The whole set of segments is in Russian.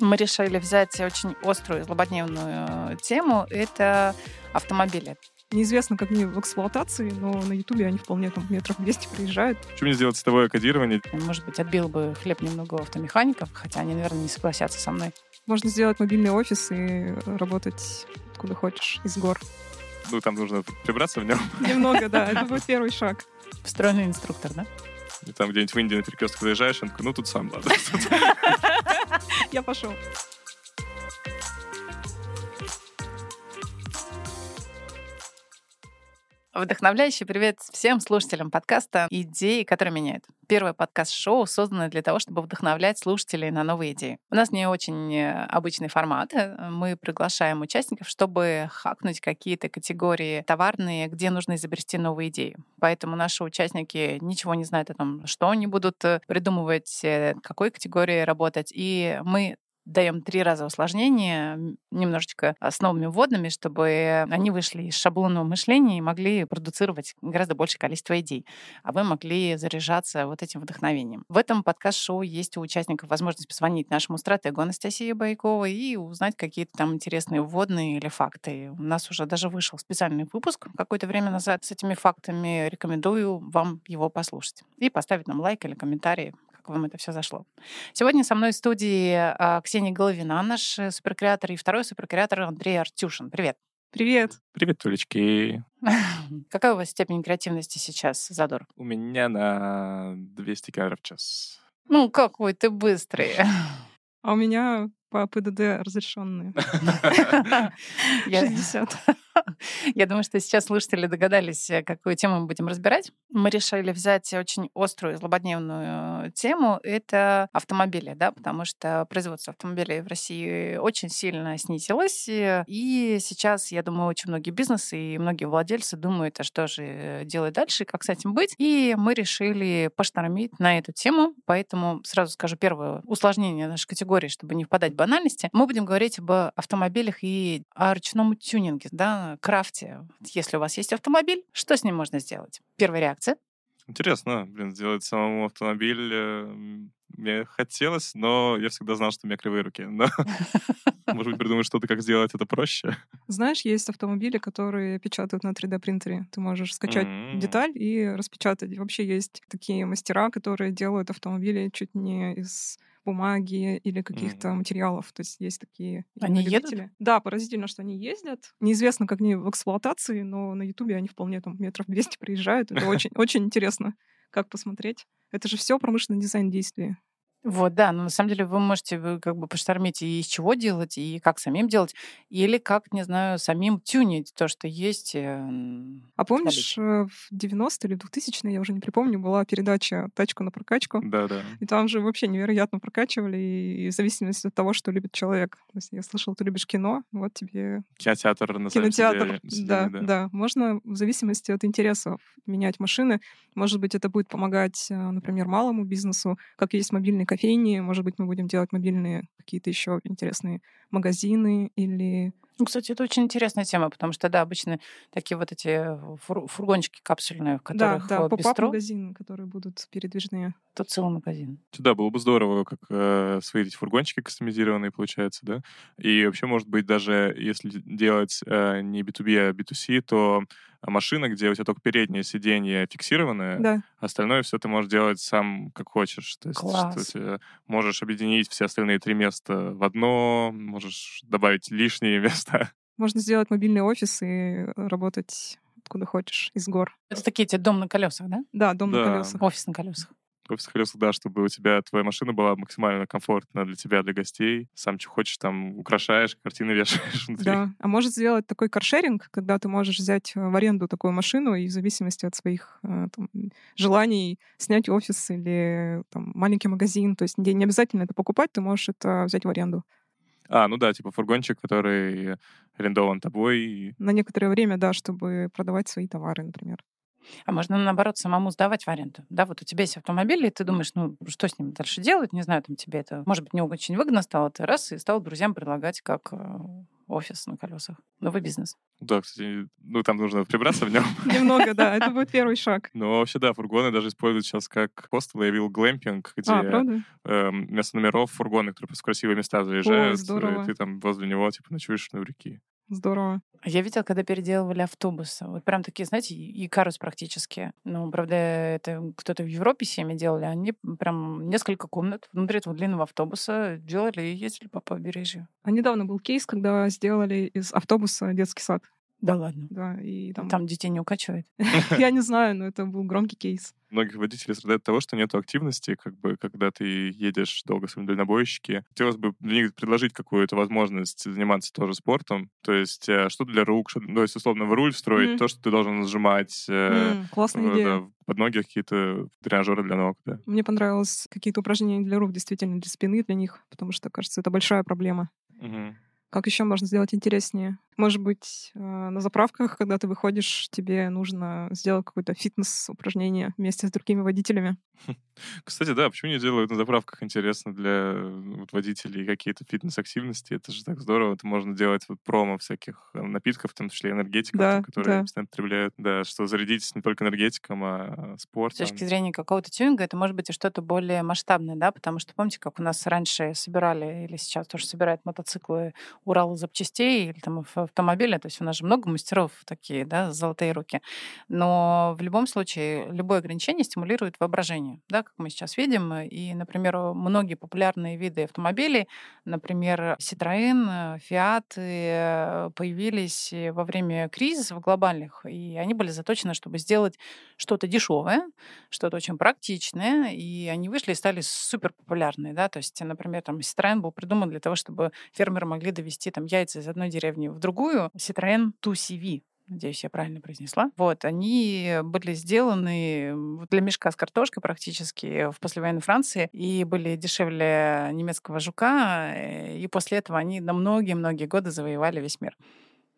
Мы решили взять очень острую, злободневную тему. Это автомобили. Неизвестно, как они в эксплуатации, но на Ютубе они вполне там метров 200 приезжают. Что мне сделать цветовое кодирование? Может быть, отбил бы хлеб немного автомехаников, хотя они, наверное, не согласятся со мной. Можно сделать мобильный офис и работать откуда хочешь, из гор. Ну, там нужно прибраться в нем. Немного, да. Это будет первый шаг. Встроенный инструктор, да? И там где-нибудь в Индии на перекресток заезжаешь, он такой, ну тут сам, ладно. Я пошел. Вдохновляющий привет всем слушателям подкаста «Идеи, которые меняют». Первый подкаст-шоу, созданное для того, чтобы вдохновлять слушателей на новые идеи. У нас не очень э, обычный формат. Мы приглашаем участников, чтобы хакнуть какие-то категории товарные, где нужно изобрести новые идеи. Поэтому наши участники ничего не знают о том, что они будут э, придумывать, э, какой категории работать. И мы даем три раза усложнения, немножечко с новыми вводными, чтобы они вышли из шаблонного мышления и могли продуцировать гораздо большее количество идей, а вы могли заряжаться вот этим вдохновением. В этом подкаст-шоу есть у участников возможность позвонить нашему стратегу Анастасии Байковой и узнать какие-то там интересные вводные или факты. У нас уже даже вышел специальный выпуск какое-то время назад с этими фактами. Рекомендую вам его послушать и поставить нам лайк или комментарий, как вам это все зашло. Сегодня со мной в студии а, Ксения Головина, наш э, суперкреатор, и второй суперкреатор Андрей Артюшин. Привет. Привет. Привет, Толечки. Какая у вас степень креативности сейчас, Задор? У меня на 200 км в час. Ну, какой ты быстрый. А у меня по ПДД разрешенные. 60. Я думаю, что сейчас слушатели догадались, э, какую тему мы будем разбирать. Мы решили взять очень острую, злободневную тему. Это автомобили, да, потому что производство автомобилей в России очень сильно снизилось. И сейчас, я думаю, очень многие бизнесы и многие владельцы думают, а что же делать дальше, как с этим быть. И мы решили поштормить на эту тему. Поэтому сразу скажу первое усложнение нашей категории, чтобы не впадать в банальности. Мы будем говорить об автомобилях и о ручном тюнинге, да, крафте, если у вас есть автомобиль, что с ним можно сделать? Первая реакция. Интересно, блин, сделать самому автомобиль э, мне хотелось, но я всегда знал, что у меня кривые руки. Но, может быть, придумать что-то, как сделать это проще. Знаешь, есть автомобили, которые печатают на 3D-принтере. Ты можешь скачать mm-hmm. деталь и распечатать. Вообще есть такие мастера, которые делают автомобили чуть не из бумаги или каких-то mm. материалов. То есть есть такие Они едут? Да, поразительно, что они ездят. Неизвестно, как они в эксплуатации, но на Ютубе они вполне там метров 200 приезжают. Это очень, очень интересно, как посмотреть. Это же все промышленный дизайн действия. Вот, да, но на самом деле вы можете вы как бы поштормить и из чего делать, и как самим делать, или как, не знаю, самим тюнить то, что есть. Э, а помнишь, э, в 90 или 2000 я уже не припомню, была передача «Тачку на прокачку». Да, да. И там же вообще невероятно прокачивали, и в зависимости от того, что любит человек. То есть я слышал, ты любишь кино, вот тебе... Кинотеатр на Кинотеатр, сидели, да, да, да. Можно в зависимости от интересов менять машины. Может быть, это будет помогать, э, например, малому бизнесу, как есть мобильный кофейни, может быть, мы будем делать мобильные какие-то еще интересные магазины или ну, кстати, это очень интересная тема, потому что, да, обычно такие вот эти фур- фургончики капсульные, в которых да, да, бистро... магазины, которые будут передвижные. Тут целый магазин. Да, было бы здорово, как э, свои эти фургончики кастомизированные, получается, да? И вообще, может быть, даже если делать э, не B2B, а B2C, то машина, где у тебя только переднее сиденье фиксированное, да. остальное все ты можешь делать сам как хочешь. То есть Класс. что ты можешь объединить все остальные три места в одно, можешь добавить лишние места. Можно сделать мобильный офис и работать откуда хочешь, из гор. Это такие те дом на колесах, да? Да, дом да. на колесах. Офис на колесах офис хотелось, да, чтобы у тебя твоя машина была максимально комфортна для тебя, для гостей. Сам что хочешь, там украшаешь, картины вешаешь внутри. Да, а может сделать такой каршеринг, когда ты можешь взять э, в аренду такую машину и в зависимости от своих э, там, желаний снять офис или там, маленький магазин. То есть не обязательно это покупать, ты можешь это взять в аренду. А, ну да, типа фургончик, который арендован тобой. На некоторое время, да, чтобы продавать свои товары, например. А можно, наоборот, самому сдавать в аренду. Да, вот у тебя есть автомобиль, и ты думаешь, ну, что с ним дальше делать? Не знаю, там тебе это, может быть, не очень выгодно стало. Ты раз и стал друзьям предлагать как э, офис на колесах. Новый бизнес. Да, кстати, ну там нужно прибраться в нем. Немного, да, это будет первый шаг. Но вообще, да, фургоны даже используют сейчас как хостел. Я видел глэмпинг, где а, эм, вместо номеров фургоны, которые в красивые места заезжают, и ты там возле него типа ночуешь на реки. Здорово. Я видела, когда переделывали автобусы. Вот прям такие, знаете, и карус практически. Ну, правда, это кто-то в Европе семьи делали. Они прям несколько комнат внутри этого длинного автобуса делали и ездили по побережью. А недавно был кейс, когда сделали из автобуса детский сад. Да ладно. Да, и там... Там детей не укачивает? Я не знаю, но это был громкий кейс. Многих водителей страдает от того, что нет активности, как бы, когда ты едешь долго с дальнобойщики. Хотелось бы для них предложить какую-то возможность заниматься тоже спортом. То есть э, что для рук, что, то есть, условно, в руль встроить mm. то, что ты должен нажимать. Mm, классная идея. Да, под ноги какие-то тренажеры для ног, да. Мне понравилось какие-то упражнения для рук, действительно, для спины для них, потому что, кажется, это большая проблема. Угу. Как еще можно сделать интереснее? Может быть, э, на заправках, когда ты выходишь, тебе нужно сделать какое-то фитнес-упражнение вместе с другими водителями. Кстати, да, почему не делают на заправках интересно для вот, водителей какие-то фитнес-активности? Это же так здорово. Это можно делать вот промо всяких э, напитков, в том числе энергетиков, да, которые да. постоянно потребляют. Да, что зарядитесь не только энергетиком, а спортом. С точки зрения какого-то тюнинга, это может быть и что-то более масштабное, да, потому что помните, как у нас раньше собирали, или сейчас тоже собирают мотоциклы Урал запчастей, или там автомобиля, то есть у нас же много мастеров такие, да, золотые руки. Но в любом случае любое ограничение стимулирует воображение, да, как мы сейчас видим. И, например, многие популярные виды автомобилей, например, Citroën, Fiat, э, появились во время кризисов глобальных, и они были заточены, чтобы сделать что-то дешевое, что-то очень практичное, и они вышли и стали супер популярные, да, то есть, например, там Citroën был придуман для того, чтобы фермеры могли довести там яйца из одной деревни в другую, другую, Citroën 2CV, надеюсь, я правильно произнесла. Вот, они были сделаны для мешка с картошкой практически в послевоенной Франции и были дешевле немецкого жука, э, и после этого они на многие-многие годы завоевали весь мир.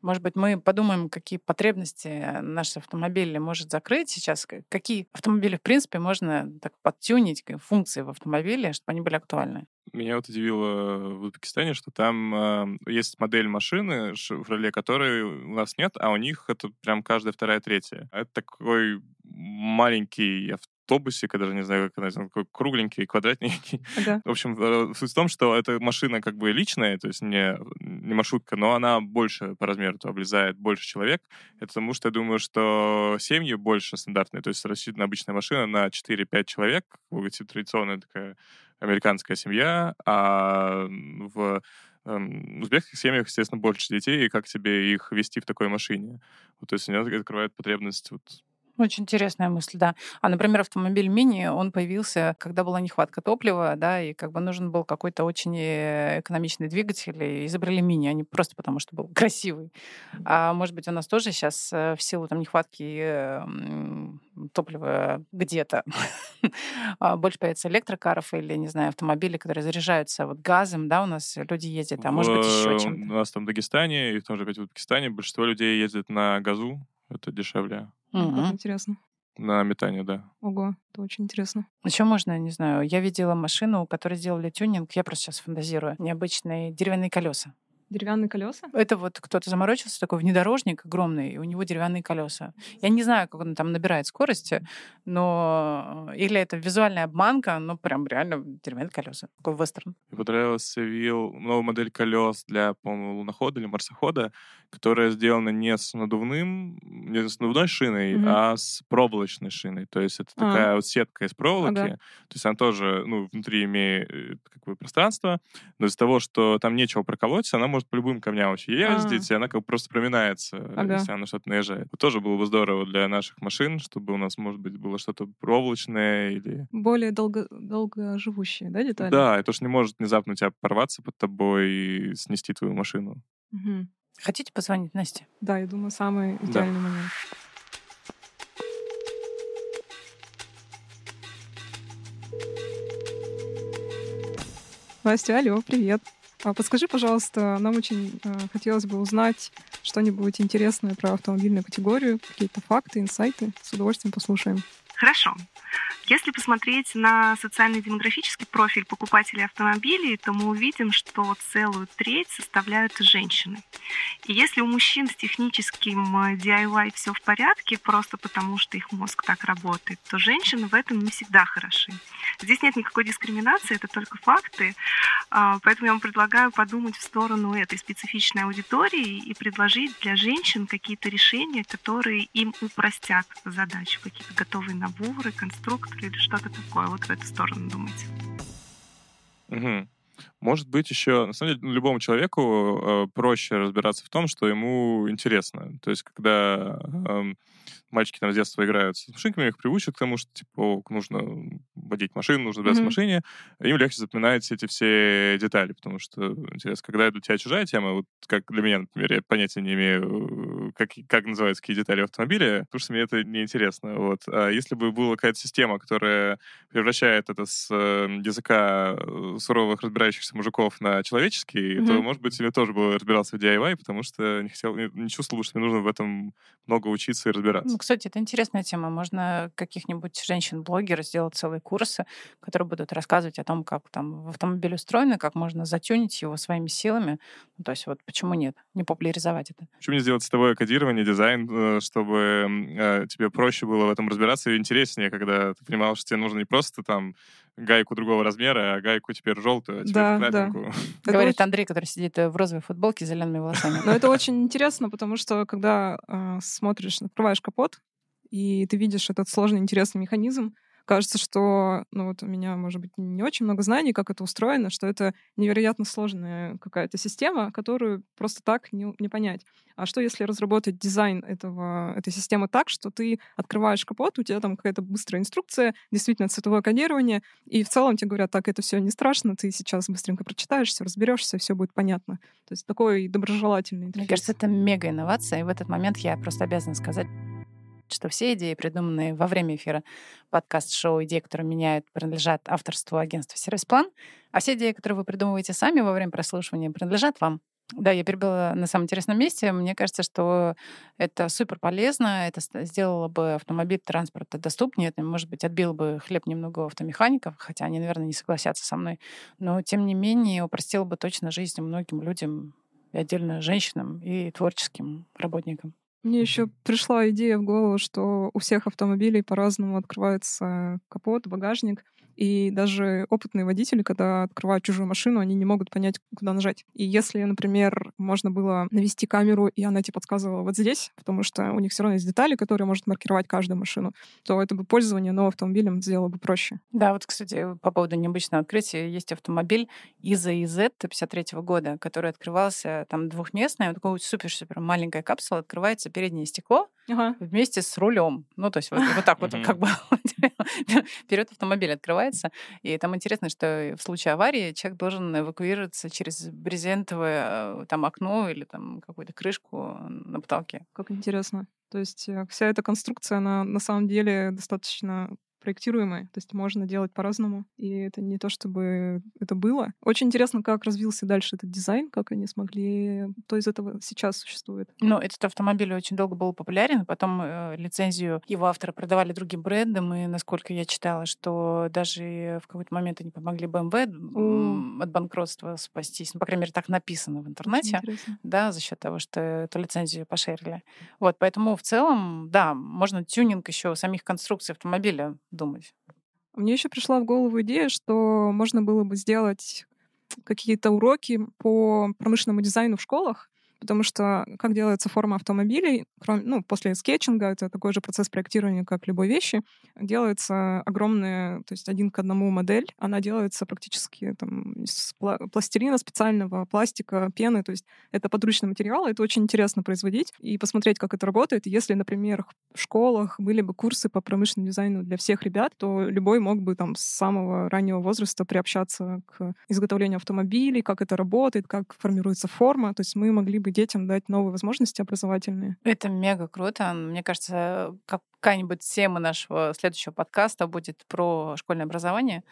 Может быть, мы подумаем, какие потребности наш автомобиль может закрыть сейчас, какие автомобили, в принципе, можно так подтюнить, функции в автомобиле, чтобы они были актуальны. Меня вот удивило в Узбекистане, что там э, есть модель машины, в роле которой у нас нет, а у них это прям каждая вторая, третья. Это такой маленький автобусик, я даже не знаю, как назвать, такой кругленький, квадратненький. Ага. В общем, э, суть в том, что эта машина как бы личная, то есть не, не маршрутка, но она больше по размеру, то облезает больше человек. Это потому что я думаю, что семьи больше стандартные, то есть рассчитана обычная машина на 4-5 человек, традиционная такая американская семья, а в эм, узбекских семьях, естественно, больше детей, и как тебе их вести в такой машине. Вот, то есть они открывают потребность вот очень интересная мысль, да. А, например, автомобиль мини, он появился, когда была нехватка топлива, да, и как бы нужен был какой-то очень э, экономичный двигатель, и изобрели мини, а не просто потому, что был красивый. А может быть, у нас тоже сейчас э, в силу там нехватки эм, топлива где-то а, больше появится электрокаров или, не знаю, автомобилей, которые заряжаются вот газом, да, у нас люди ездят, а может быть еще чем-то. У нас там в Дагестане и тоже опять в Узбекистане большинство людей ездят на газу, это дешевле. Угу. Как интересно. На метание, да. Ого, это очень интересно. Еще можно, не знаю, я видела машину, у которой сделали тюнинг, я просто сейчас фантазирую, необычные деревянные колеса. Деревянные колеса? Это вот кто-то заморочился, такой внедорожник огромный, и у него деревянные колеса. Я не знаю, как он там набирает скорости, но или это визуальная обманка, но прям реально деревянные колеса. Такой вестерн. Мне понравился Вил, новая модель колес для, по-моему, лунохода или марсохода, которая сделана не с надувным, не с надувной шиной, mm-hmm. а с проволочной шиной. То есть это а. такая вот сетка из проволоки. Ага. То есть она тоже, ну, внутри имеет э, как бы пространство, но из-за того, что там нечего проколоть, она может по любым камням вообще ездить, а. и она как бы просто проминается, ага. если она что-то наезжает. Вот тоже было бы здорово для наших машин, чтобы у нас, может быть, было что-то проволочное или... Более долго, долгоживущие, да, детали? Да, это уж не может внезапно у тебя порваться под тобой и снести твою машину. Угу. Хотите позвонить Насте? Да, я думаю, самый идеальный да. момент. Настя, алло, привет. А подскажи, пожалуйста, нам очень э, хотелось бы узнать что-нибудь интересное про автомобильную категорию, какие-то факты, инсайты. С удовольствием послушаем. Хорошо. Если посмотреть на социальный демографический профиль покупателей автомобилей, то мы увидим, что целую треть составляют женщины. И если у мужчин с техническим э, DIY все в порядке, просто потому что их мозг так работает, то женщины в этом не всегда хороши. Здесь нет никакой дискриминации, это только факты. А, поэтому я вам предлагаю подумать в сторону этой специфичной аудитории и предложить для женщин какие-то решения, которые им упростят задачу, какие-то готовые наборы, конструкторы или что-то такое. Вот в эту сторону думайте. Угу. Может быть, еще, на самом деле, любому человеку э, проще разбираться в том, что ему интересно. То есть, когда э, мальчики там с детства играют с машинками, их приучат к тому, что, типа, нужно водить машину, нужно разбираться mm-hmm. в машине, им легче запоминать эти все детали, потому что, интересно, когда для тебя чужая тема, вот как для меня, например, я понятия не имею, как, как называются какие детали в автомобиле, потому что мне это неинтересно. Вот. А если бы была какая-то система, которая превращает это с э, языка э, суровых разбирающихся мужиков на человеческий, mm-hmm. то, может быть, я тоже бы разбирался в DIY, потому что не хотел, не чувствовал, что мне нужно в этом много учиться и разбираться. Ну, кстати, это интересная тема. Можно каких-нибудь женщин-блогеров сделать целые курсы, которые будут рассказывать о том, как там в автомобиле устроено, как можно затюнить его своими силами. Ну, то есть вот почему нет? Не популяризовать это. Почему не сделать цветовое кодирование, дизайн, э, чтобы э, тебе проще было в этом разбираться и интереснее, когда ты понимал, что тебе нужно не просто там гайку другого размера, а гайку теперь желтую, а теперь да, да. Говорит Андрей, который сидит э, в розовой футболке с зелеными волосами. Но это очень интересно, потому что когда э, смотришь, открываешь капот, и ты видишь этот сложный, интересный механизм, кажется, что, ну вот у меня, может быть, не очень много знаний, как это устроено, что это невероятно сложная какая-то система, которую просто так не, не понять. А что, если разработать дизайн этого, этой системы так, что ты открываешь капот, у тебя там какая-то быстрая инструкция, действительно цветовое кодирование, и в целом тебе говорят, так, это все не страшно, ты сейчас быстренько прочитаешь, все разберешься, все будет понятно. То есть такой доброжелательный интерфейс. Мне кажется, это мега инновация, и в этот момент я просто обязана сказать что все идеи, придуманные во время эфира подкаст-шоу «Идеи, которые меняют», принадлежат авторству агентства «Сервис-план», а все идеи, которые вы придумываете сами во время прослушивания, принадлежат вам. Да, я перебила на самом интересном месте. Мне кажется, что это супер полезно. Это сделало бы автомобиль транспорта доступнее. Это, может быть, отбил бы хлеб немного у автомехаников, хотя они, наверное, не согласятся со мной. Но, тем не менее, упростило бы точно жизнь многим людям, и отдельно женщинам и творческим работникам. Мне еще пришла идея в голову, что у всех автомобилей по-разному открывается капот, багажник. И даже опытные водители, когда открывают чужую машину, они не могут понять, куда нажать. И если, например, можно было навести камеру, и она тебе подсказывала вот здесь, потому что у них все равно есть детали, которые может маркировать каждую машину, то это бы пользование новым автомобилем сделало бы проще. Да, вот, кстати, по поводу необычного открытия, есть автомобиль Иза IZ 53 -го года, который открывался там двухместный, такой супер-супер маленькая капсула, открывается переднее стекло, ага. вместе с рулем. Ну, то есть вот, вот так вот как бы вперед автомобиль открывается. И там интересно, что в случае аварии человек должен эвакуироваться через брезентовое э, там окно или там какую-то крышку на потолке. Как интересно. То есть э, вся эта конструкция, она на самом деле достаточно проектируемые, то есть можно делать по-разному, и это не то, чтобы это было. Очень интересно, как развился дальше этот дизайн, как они смогли, то из этого сейчас существует. Ну, этот автомобиль очень долго был популярен, потом э, лицензию его автора продавали другим брендам, и насколько я читала, что даже в какой-то момент они помогли BMW mm. от банкротства спастись. Ну, по крайней мере, так написано в интернете, да, за счет того, что эту лицензию пошерили. Вот, поэтому в целом, да, можно тюнинг еще самих конструкций автомобиля думать. Мне еще пришла в голову идея, что можно было бы сделать какие-то уроки по промышленному дизайну в школах, потому что как делается форма автомобилей, кроме, ну, после скетчинга, это такой же процесс проектирования, как любой вещи, делается огромная, то есть один к одному модель, она делается практически там, из пластилина специального, пластика, пены, то есть это подручный материал, это очень интересно производить и посмотреть, как это работает. Если, например, в школах были бы курсы по промышленному дизайну для всех ребят, то любой мог бы там с самого раннего возраста приобщаться к изготовлению автомобилей, как это работает, как формируется форма, то есть мы могли бы детям дать новые возможности образовательные. Это мега круто. Мне кажется, какая-нибудь тема нашего следующего подкаста будет про школьное образование,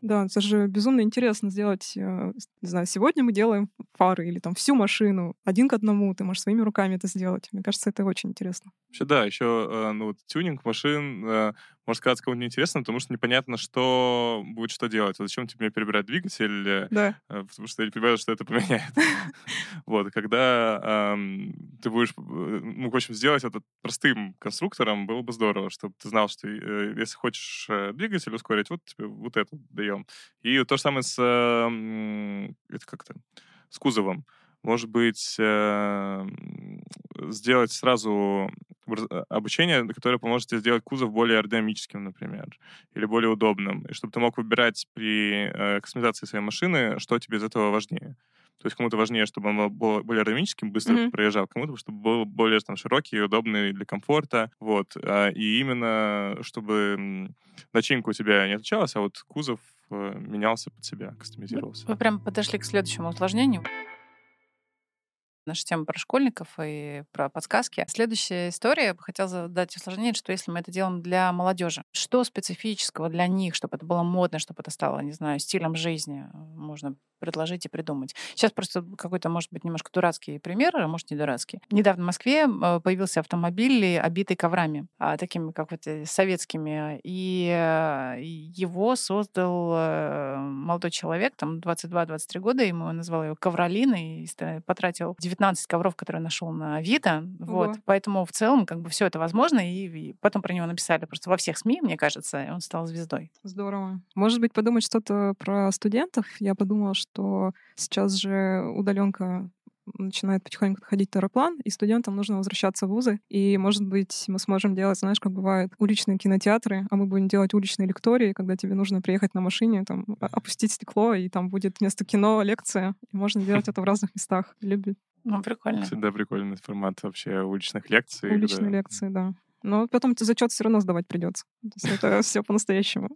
Да, это же безумно интересно сделать, э, не знаю, сегодня мы делаем фары или там всю машину один к одному, ты можешь своими руками это сделать. Мне кажется, это очень интересно. Вообще, да, еще э, ну, вот, тюнинг машин э, может казаться кому-то неинтересным, потому что непонятно, что будет что делать. зачем тебе перебирать двигатель? Да. Потому что я не понимаю, что это поменяет. Вот, когда ты будешь, ну, в общем, сделать это простым конструктором, было бы здорово, чтобы ты знал, что если хочешь двигатель ускорить, вот тебе вот это даем. И то же самое с, это как-то, с кузовом. Может быть, э, сделать сразу обучение, которое поможет тебе сделать кузов более аэродинамическим, например, или более удобным, и чтобы ты мог выбирать при э, кастомизации своей машины, что тебе из этого важнее. То есть кому-то важнее, чтобы он был более аэродинамическим, быстро mm-hmm. проезжал, кому-то, чтобы был более там, широкий, удобный для комфорта. Вот. А, и именно, чтобы начинка у тебя не отличалась, а вот кузов э, менялся под себя, кастомизировался. Вы прям подошли к следующему усложнению наша тема про школьников и про подсказки. Следующая история, я бы хотела задать усложнение, что если мы это делаем для молодежи, что специфического для них, чтобы это было модно, чтобы это стало, не знаю, стилем жизни, можно предложить и придумать. Сейчас просто какой-то, может быть, немножко дурацкий пример, а может, не дурацкий. Недавно в Москве э, появился автомобиль, обитый коврами, а, такими как вот э, советскими, и э, его создал молодой человек, там 22-23 года, ему назвал его Ковролин, и потратил 19 ковров, которые нашел на Авито. Вот. Поэтому в целом как бы все это возможно, и, и потом про него написали просто во всех СМИ, мне кажется, и он стал звездой. Здорово. Может быть, подумать что-то про студентов. Я подумала, что что сейчас же удаленка начинает потихоньку отходить аэроплан, и студентам нужно возвращаться в вузы. И, может быть, мы сможем делать, знаешь, как бывают уличные кинотеатры, а мы будем делать уличные лектории, когда тебе нужно приехать на машине, там, опустить стекло, и там будет вместо кино лекция. И можно делать это в разных местах. Любит. Ну, прикольно. Всегда прикольный формат вообще уличных лекций. Уличные когда... лекции, да. Но потом ты зачет все равно сдавать придется. это все по-настоящему.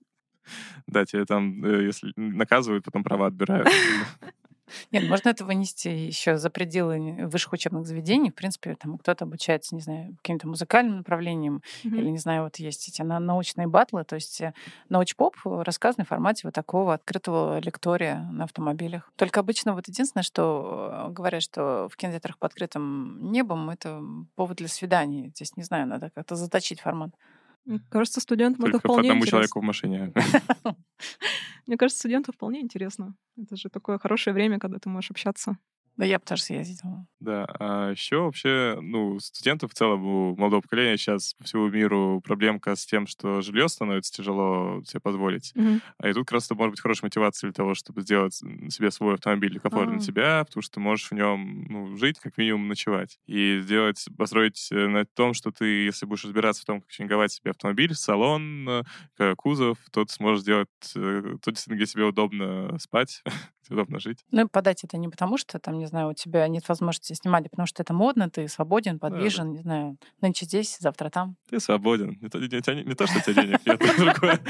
Да, тебе там, э, если наказывают, потом права отбирают. Нет, можно это вынести еще за пределы высших учебных заведений. В принципе, там кто-то обучается, не знаю, каким-то музыкальным направлением, mm-hmm. или, не знаю, вот есть эти научные батлы, то есть э, научпоп в формате вот такого открытого лектория на автомобилях. Только обычно вот единственное, что э, говорят, что в кинотеатрах под открытым небом это повод для свиданий. Здесь, не знаю, надо как-то заточить формат. Мне кажется, студентам Только это вполне по одному интересно. человеку в машине. Мне кажется, студентам вполне интересно. Это же такое хорошее время, когда ты можешь общаться да, я бы тоже съездила. Да, а еще вообще, ну, студентов в целом у молодого поколения сейчас по всему миру проблемка с тем, что жилье становится тяжело себе позволить. Mm-hmm. А и тут как раз это может быть хорошая мотивация для того, чтобы сделать себе свой автомобиль комфортно для тебя, потому что ты можешь в нем ну, жить, как минимум ночевать. И сделать, построить э, на том, что ты, если будешь разбираться в том, как чинговать себе автомобиль, салон, э, кузов, то ты сможешь сделать э, то, где тебе удобно спать, удобно жить. Ну и подать это не потому, что там, не знаю, у тебя нет возможности снимать, потому что это модно, ты свободен, подвижен, да, не знаю, нынче здесь, завтра там. Ты свободен. Не то, не, не, не то что у тебя денег нет, это другое.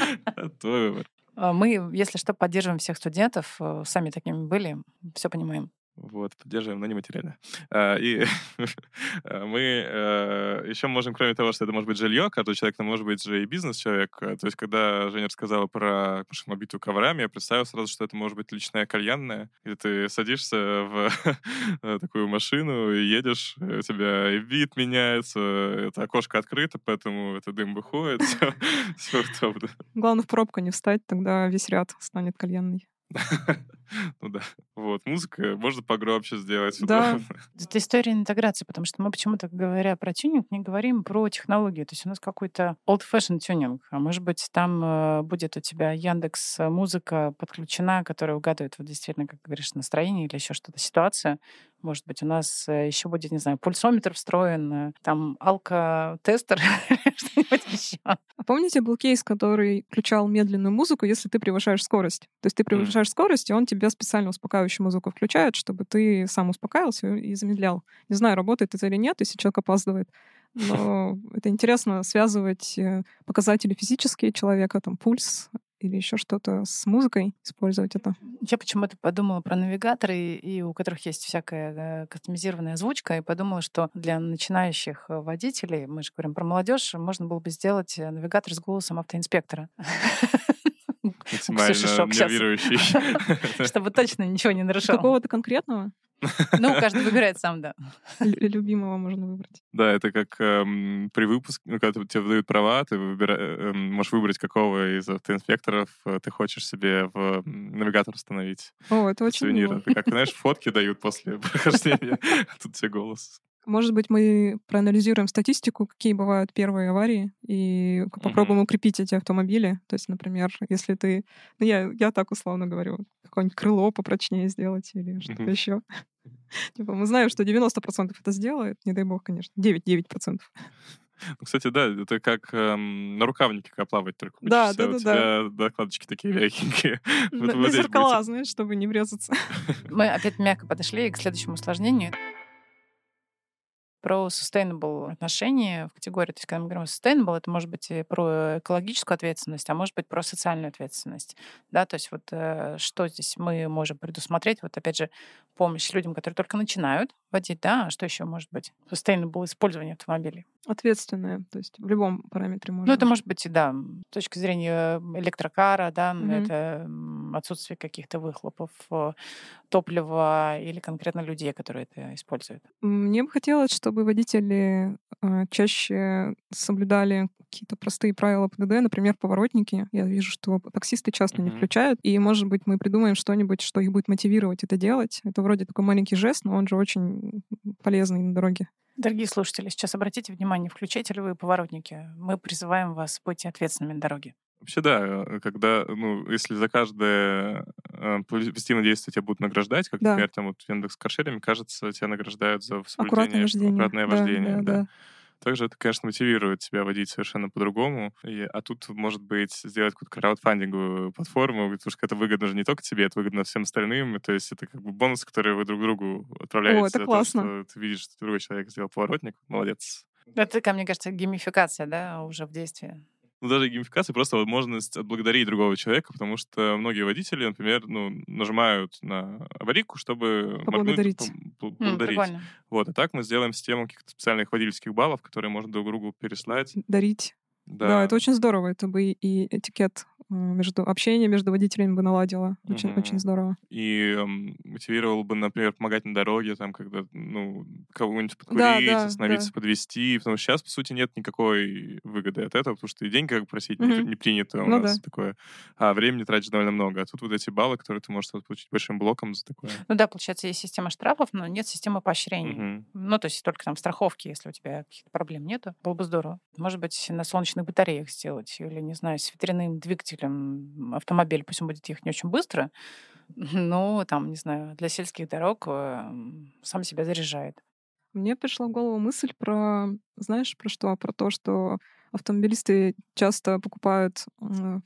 Твой выбор. А мы, если что, поддерживаем всех студентов, э, сами такими были, все понимаем. Вот, поддерживаем, но не материально. А, и а, мы э, еще можем, кроме того, что это может быть жилье, когда человек, это может быть же и бизнес-человек. То есть, когда Женя рассказала про машину, обитую коврами, я представил сразу, что это может быть личная кальянная, где ты садишься в такую машину и едешь, у тебя и вид меняется, это окошко открыто, поэтому это дым выходит, все удобно. Главное, в пробку не встать, тогда весь ряд станет кальянный. Ну да. Вот. Музыка можно погромче сделать. Да. Это история интеграции, потому что мы почему-то, говоря про тюнинг, не говорим про технологию. То есть у нас какой-то old-fashioned тюнинг. А может быть, там э, будет у тебя Яндекс музыка подключена, которая угадывает вот действительно, как говоришь, настроение или еще что-то, ситуация. Может быть, у нас э, еще будет, не знаю, пульсометр встроен, э, там алкотестер, что-нибудь еще. А помните, был кейс, который включал медленную музыку, если ты превышаешь скорость? То есть ты превышаешь скорость, и он тебе специально успокаивающую музыку включает, чтобы ты сам успокаивался и замедлял. Не знаю, работает это или нет, если человек опаздывает. Но это интересно связывать э, показатели физические человека, там пульс, или еще что-то с музыкой, использовать это. Я почему-то подумала про навигаторы, и у которых есть всякая кастомизированная озвучка, и подумала, что для начинающих э, водителей, мы же говорим про молодежь, можно было бы сделать э, навигатор с голосом автоинспектора. максимально нервирующий. Чтобы точно ничего не нарушал. Какого-то конкретного? Ну, каждый выбирает сам, да. Любимого можно выбрать. Да, это как эм, при выпуске, ну, когда тебе выдают права, ты выбира... эм, можешь выбрать, какого из автоинспекторов э, ты хочешь себе в навигатор установить. О, это очень Сувенир. Это как, знаешь, фотки дают после прохождения. Тут тебе голос. Может быть, мы проанализируем статистику, какие бывают первые аварии, и попробуем mm-hmm. укрепить эти автомобили. То есть, например, если ты... Ну, я, я так условно говорю, какое-нибудь крыло попрочнее сделать или что-то mm-hmm. еще. Типа, мы знаем, что 90% это сделает, не дай бог, конечно, 9-9%. Ну, кстати, да, это как эм, на рукавнике как плавать только Да, да, да, У тебя докладочки такие мягенькие. На зеркала, знаешь, чтобы не врезаться. Мы опять мягко подошли к следующему усложнению про sustainable отношения в категории. То есть, когда мы говорим sustainable, это может быть и про экологическую ответственность, а может быть про социальную ответственность. Да, то есть вот э, что здесь мы можем предусмотреть? Вот опять же, помощь людям, которые только начинают водить, да, а что еще может быть? Sustainable использование автомобилей. Ответственное, то есть в любом параметре можно. Ну, это может быть, да, с точки зрения электрокара, да, mm-hmm. это отсутствие каких-то выхлопов э, топлива или конкретно людей, которые это используют. Мне бы хотелось, чтобы водители э, чаще соблюдали какие-то простые правила ПДД, например, поворотники. Я вижу, что таксисты часто mm-hmm. не включают, и, может быть, мы придумаем что-нибудь, что их будет мотивировать это делать. Это вроде такой маленький жест, но он же очень полезный на дороге. Дорогие слушатели, сейчас обратите внимание, включаете ли вы поворотники. Мы призываем вас быть ответственными на дороге. Вообще, да, э, когда, ну, если за каждое э, позитивное действие тебя будут награждать, как, да. например, там вот в Яндекс Каршере, мне кажется, тебя награждают за аккуратное вождение. Аккуратное вождение, да. да. да. Также это, конечно, мотивирует тебя водить совершенно по-другому. И, а тут, может быть, сделать какую-то краудфандинговую платформу, потому что это выгодно же не только тебе, это выгодно всем остальным. То есть это как бы бонус, который вы друг другу отправляете. О, это классно. То, что ты видишь, что другой человек сделал поворотник. Молодец. Это, ко мне кажется, геймификация, да, уже в действии ну, даже геймификация просто возможность отблагодарить другого человека, потому что многие водители, например, ну, нажимают на аварийку, чтобы поблагодарить. Магнуть, поблагодарить. Mm, вот, а так мы сделаем систему каких-то специальных водительских баллов, которые можно друг другу переслать. Дарить. Да. да, это очень здорово. Это бы и этикет между общение между водителями бы наладило. Очень, угу. очень здорово. И эм, мотивировал бы, например, помогать на дороге, там, когда, ну, кого-нибудь подкурить, да, да, остановиться, да. подвести. Потому что сейчас, по сути, нет никакой выгоды от этого, потому что и деньги как бы просить угу. не, не принято у ну, нас да. такое. А времени тратишь довольно много. А тут вот эти баллы, которые ты можешь получить большим блоком за такое. Ну да, получается, есть система штрафов, но нет системы поощрений. Угу. Ну, то есть только там страховки, если у тебя каких-то проблем нету. Было бы здорово. Может быть, на солнечных батареях сделать или, не знаю, с ветряным двигателем автомобиль, пусть он будет ехать не очень быстро, но там, не знаю, для сельских дорог эм, сам себя заряжает. Мне пришла в голову мысль про, знаешь, про что? Про то, что автомобилисты часто покупают в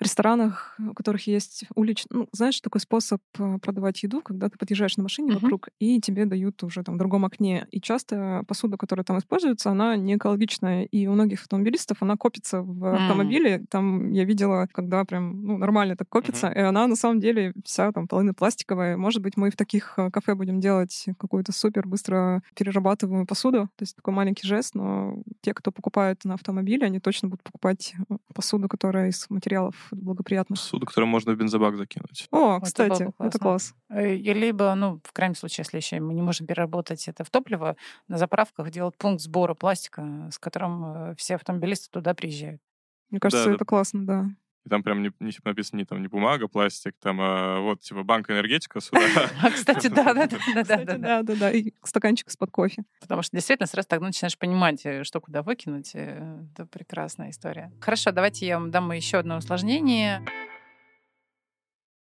ресторанах, у которых есть уличный... Ну, знаешь, такой способ э, продавать еду, когда ты подъезжаешь на машине uh-huh. вокруг, и тебе дают уже там в другом окне. И часто посуда, которая там используется, она не экологичная. И у многих автомобилистов она копится в автомобиле. Mm. Там я видела, когда прям ну, нормально так копится, uh-huh. и она на самом деле вся там половина пластиковая. Может быть, мы в таких э, кафе будем делать какую-то супер быстро перерабатываемую посуду. То есть такой маленький жест, но те, кто покупает на автомобиле, они точно будут покупать э, посуду, которая из материалов благоприятно. Суду, который можно в бензобак закинуть. О, кстати, это, это класс. Э, и либо, ну, в крайнем случае, если еще мы не можем переработать это в топливо, на заправках делать пункт сбора пластика, с которым э, все автомобилисты туда приезжают. Мне кажется, да, это да. классно, да и там прям не, не типа, написано не, там, не бумага, пластик, там а, вот, типа, банк энергетика сюда. А, кстати, да-да-да. да, да, да, И стаканчик из-под кофе. Потому что действительно сразу так ну, начинаешь понимать, э, что куда выкинуть. Э, это прекрасная история. Хорошо, давайте я вам дам еще одно усложнение. Усложнение.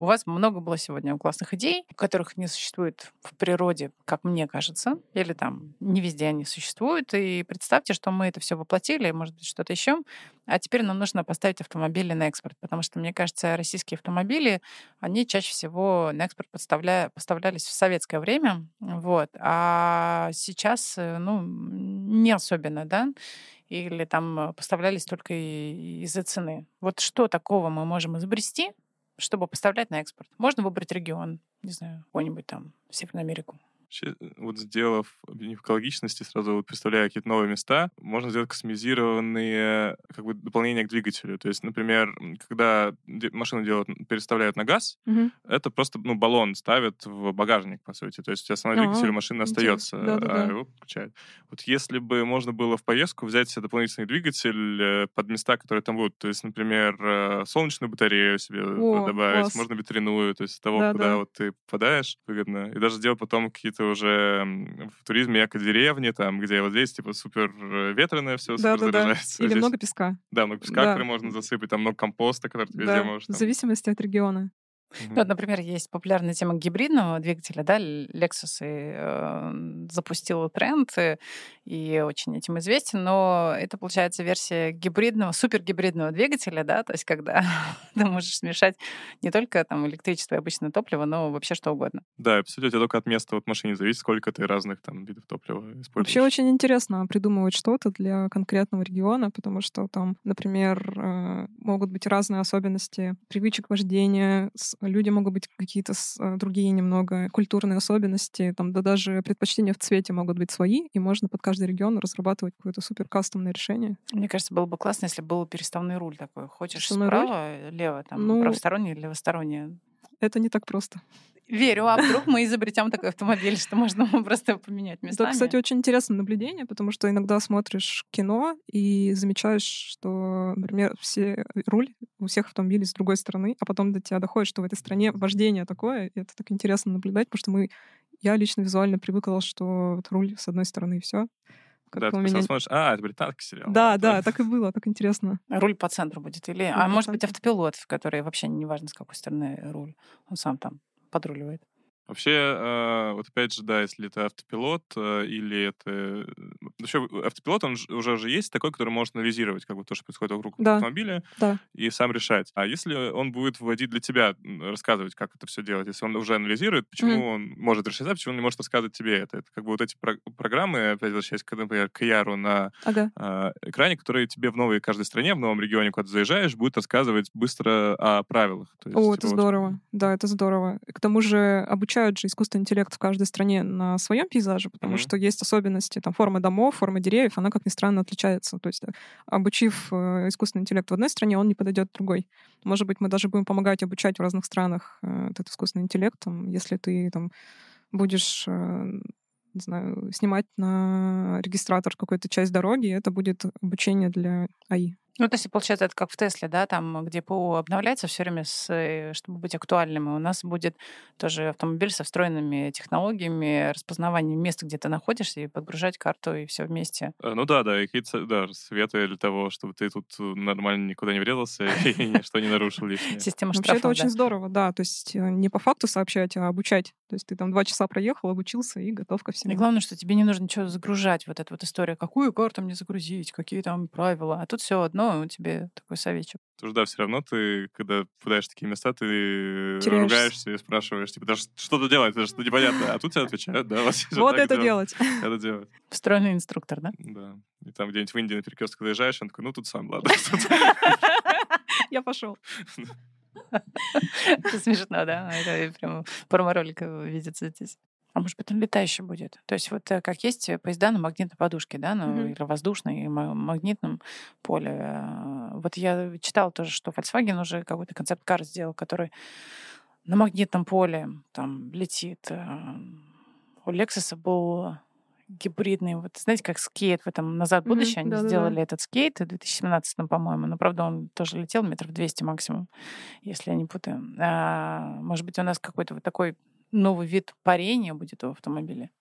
У вас много было сегодня классных идей, которых не существует в природе, как мне кажется, или там не везде они существуют. И представьте, что мы это все воплотили, может быть, что-то еще. А теперь нам нужно поставить автомобили на экспорт, потому что, мне кажется, российские автомобили, они чаще всего на экспорт поставля... поставлялись в советское время, вот. А сейчас, э, ну, не особенно, да или там поставлялись только из-за цены. Вот что такого мы можем изобрести, чтобы поставлять на экспорт. Можно выбрать регион, не знаю, какой-нибудь там, Северную Америку. Вот сделав экологичности, сразу вот представляя какие-то новые места, можно сделать кастомизированные как бы дополнения к двигателю. То есть, например, когда машину делают, переставляют на газ, угу. это просто ну, баллон ставят в багажник, по сути. То есть основной а, двигатель машины остается, да, да, а его включают. Вот если бы можно было в поездку взять себе дополнительный двигатель э, под места, которые там будут, то есть, например, э, солнечную батарею себе О, добавить, класс. можно ветряную, то есть того, да, куда да. вот ты попадаешь, выгодно. И даже сделать потом какие-то уже в туризме эко-деревни, там, где вот здесь типа супер э, ветреное все, да, супер да, заряжается. Да. Или здесь... много песка. Да, много песка, да. который можно засыпать, там много компоста, который ты везде да, можешь. Там... В зависимости от региона. Mm-hmm. вот, например, есть популярная тема гибридного двигателя, да, Lexus и, э, запустил тренд и, и очень этим известен, но это, получается, версия гибридного, супергибридного двигателя, да, то есть когда ты можешь смешать не только там электричество и обычное топливо, но вообще что угодно. Да, и, по сути, это только от места вот машины зависит, сколько ты разных там видов топлива используешь. Вообще очень интересно придумывать что-то для конкретного региона, потому что там, например, э, могут быть разные особенности привычек вождения, люди могут быть какие-то э, другие немного культурные особенности, там, да даже предпочтения в цвете могут быть свои, и можно под каждый регион разрабатывать какое-то супер кастомное решение. Мне кажется, было бы классно, если был переставной руль такой. Хочешь Переставной справа, руль? лево, там, ну, правосторонний или левосторонний. Это не так просто. Верю, а вдруг мы изобретем такой автомобиль, что можно просто поменять местами? Это, кстати, очень интересное наблюдение, потому что иногда смотришь кино и замечаешь, что, например, все руль у всех автомобилей с другой стороны, а потом до тебя доходит, что в этой стране вождение такое, и это так интересно наблюдать, потому что мы, я лично визуально привыкла, что вот руль с одной стороны и все. Как да, ты меня... смотришь, а, это британский сериал. Да, да, так и было, так интересно. Руль по центру будет или... Руль а может быть автопилот, который вообще не важно, с какой стороны руль. Он сам там подруливает. Вообще, э, вот опять же, да, если это автопилот э, или это... Вообще, автопилот, он уже же есть такой, который может анализировать как бы то, что происходит вокруг да. автомобиля, да. и сам решать. А если он будет вводить для тебя, рассказывать, как это все делать, если он уже анализирует, почему mm. он может решать, а почему он не может рассказывать тебе это? Это как бы вот эти про- программы, опять возвращаясь, к, например, к Яру на ага. э, экране, которые тебе в новой каждой стране, в новом регионе, куда ты заезжаешь, будет рассказывать быстро о правилах. То есть, О, это вот... здорово. Да, это здорово. К тому же обучать обучают же искусственный интеллект в каждой стране на своем пейзаже, потому mm-hmm. что есть особенности, там, формы домов, формы деревьев, она, как ни странно, отличается. То есть, э, обучив э, искусственный интеллект в одной стране, он не подойдет в другой. Может быть, мы даже будем помогать обучать в разных странах э, этот искусственный интеллект, там, если ты там будешь не знаю, снимать на регистратор какую-то часть дороги, это будет обучение для АИ. Ну, то есть, получается, это как в Тесле, да, там, где ПО обновляется все время, с, э, чтобы быть актуальным. И у нас будет тоже автомобиль со встроенными технологиями, распознавания места, где ты находишься, и подгружать карту, и все вместе. Э, ну да, да, и какие-то да, советы для того, чтобы ты тут э, нормально никуда не врезался и ничто не нарушил лишнее. Система штрафов, это очень здорово, да. То есть не по факту сообщать, а обучать. То есть ты там два часа проехал, обучился и готов ко всему. И главное, что тебе не нужно ничего загружать, вот эта вот история, какую карту мне загрузить, какие там правила. А тут все одно равно тебе такой советчик. Потому что, да, все равно ты, когда попадаешь в такие места, ты Теряешься. ругаешься и спрашиваешь, типа, да что тут делать, это что непонятно. А тут тебе отвечают, да, вот, вот это делать. Это делать. Встроенный инструктор, да? Да. И там где-нибудь в Индии на перекрестке заезжаешь, он такой, ну тут сам, ладно. Я пошел. Это смешно, да? Это прям промо-ролик видится здесь. А может быть, он летающий будет. То есть вот э, как есть поезда на магнитной подушке, да, ну, mm-hmm. или воздушной, и магнитном поле. Э, вот я читала тоже, что Volkswagen уже какой-то концепт-кар сделал, который на магнитном поле там летит. Э, у Lexus был гибридный, вот знаете, как скейт в этом «Назад в будущее», mm-hmm, они да, сделали да. этот скейт в 2017, по-моему, но, правда, он тоже летел метров 200 максимум, если я не путаю. А, может быть, у нас какой-то вот такой новый вид парения будет в автомобиле?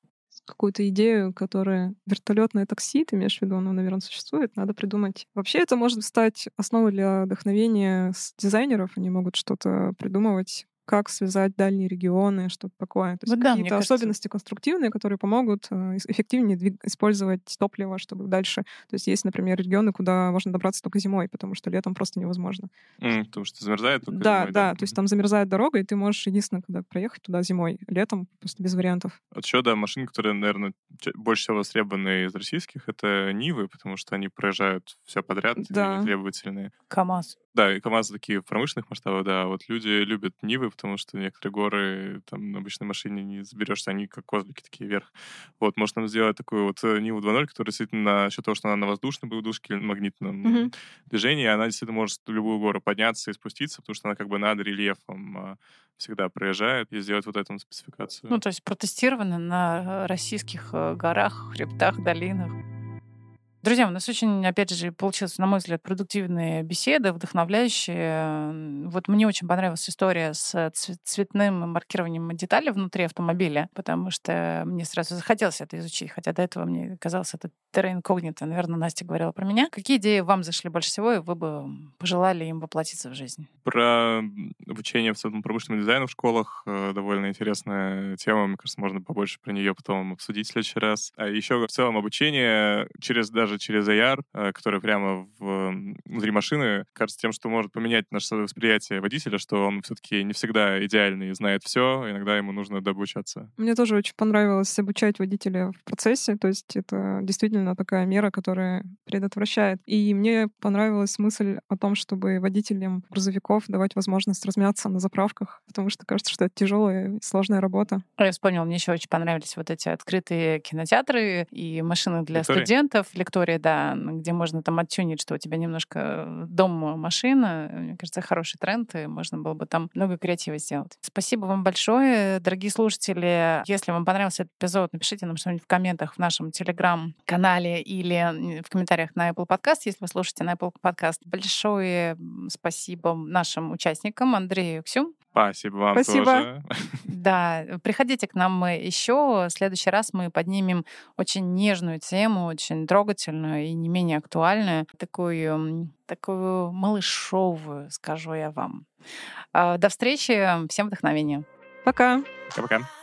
какую-то идею, которая вертолетное такси, ты имеешь в виду, оно, наверное, существует, надо придумать. Вообще это может стать основой для вдохновения с дизайнеров. Они могут что-то придумывать, как связать дальние регионы, что-то такое. То есть вот да, какие-то особенности кажется... конструктивные, которые помогут э, эффективнее двиг... использовать топливо, чтобы дальше... То есть есть, например, регионы, куда можно добраться только зимой, потому что летом просто невозможно. Mm, потому что замерзает только да, зимой, да, да, то есть там замерзает дорога, и ты можешь единственное, когда проехать туда зимой. Летом просто без вариантов. Вот еще, да, машины, которые, наверное, больше всего востребованы из российских, это Нивы, потому что они проезжают все подряд, да. требовательные. КАМАЗ. Да, и КАМАЗы такие в промышленных масштабах, да. Вот люди любят Нивы, потому что некоторые горы там на обычной машине не заберешься, они как козлики такие вверх. Вот, может нам сделать такую вот э, Ниву 2.0, которая действительно, за счет того, что она на воздушной удушке, магнитном mm-hmm. движении, она действительно может любую гору подняться и спуститься, потому что она как бы над рельефом а, всегда проезжает, и сделать вот эту спецификацию. Ну, то есть протестировано на российских э, горах, хребтах, долинах. Друзья, у нас очень, опять же, получилась, на мой взгляд, продуктивная беседа, вдохновляющая. Вот мне очень понравилась история с цветным маркированием деталей внутри автомобиля, потому что мне сразу захотелось это изучить, хотя до этого мне казалось это терра инкогнито. Наверное, Настя говорила про меня. Какие идеи вам зашли больше всего, и вы бы пожелали им воплотиться в жизнь? Про обучение в целом промышленному дизайну в школах э, довольно интересная тема. Мне кажется, можно побольше про нее потом обсудить в следующий раз. А еще в целом обучение через даже даже через AR, э, который прямо в, внутри машины, кажется тем, что может поменять наше восприятие водителя, что он все-таки не всегда идеальный и знает все, иногда ему нужно дообучаться. Мне тоже очень понравилось обучать водителя в процессе, то есть это действительно такая мера, которая предотвращает. И мне понравилась мысль о том, чтобы водителям грузовиков давать возможность размяться на заправках, потому что кажется, что это тяжелая и сложная работа. А я вспомнила, мне еще очень понравились вот эти открытые кинотеатры и машины для Лектории? студентов, лектории история, да, где можно там оттюнить, что у тебя немножко э, дом, машина. Мне кажется, хороший тренд, и можно было бы там много креатива сделать. Спасибо вам большое, дорогие слушатели. Если вам понравился этот эпизод, напишите нам что-нибудь в комментах в нашем телеграм-канале или в комментариях на Apple Podcast, если вы слушаете на Apple Podcast. Большое спасибо нашим участникам Андрею Ксю. Спасибо вам Спасибо. тоже. Да, приходите к нам еще. В следующий раз мы поднимем очень нежную тему, очень трогательную и не менее актуальную, такую, такую малышовую, скажу я вам. А, до встречи. Всем вдохновения. Пока. Пока-пока.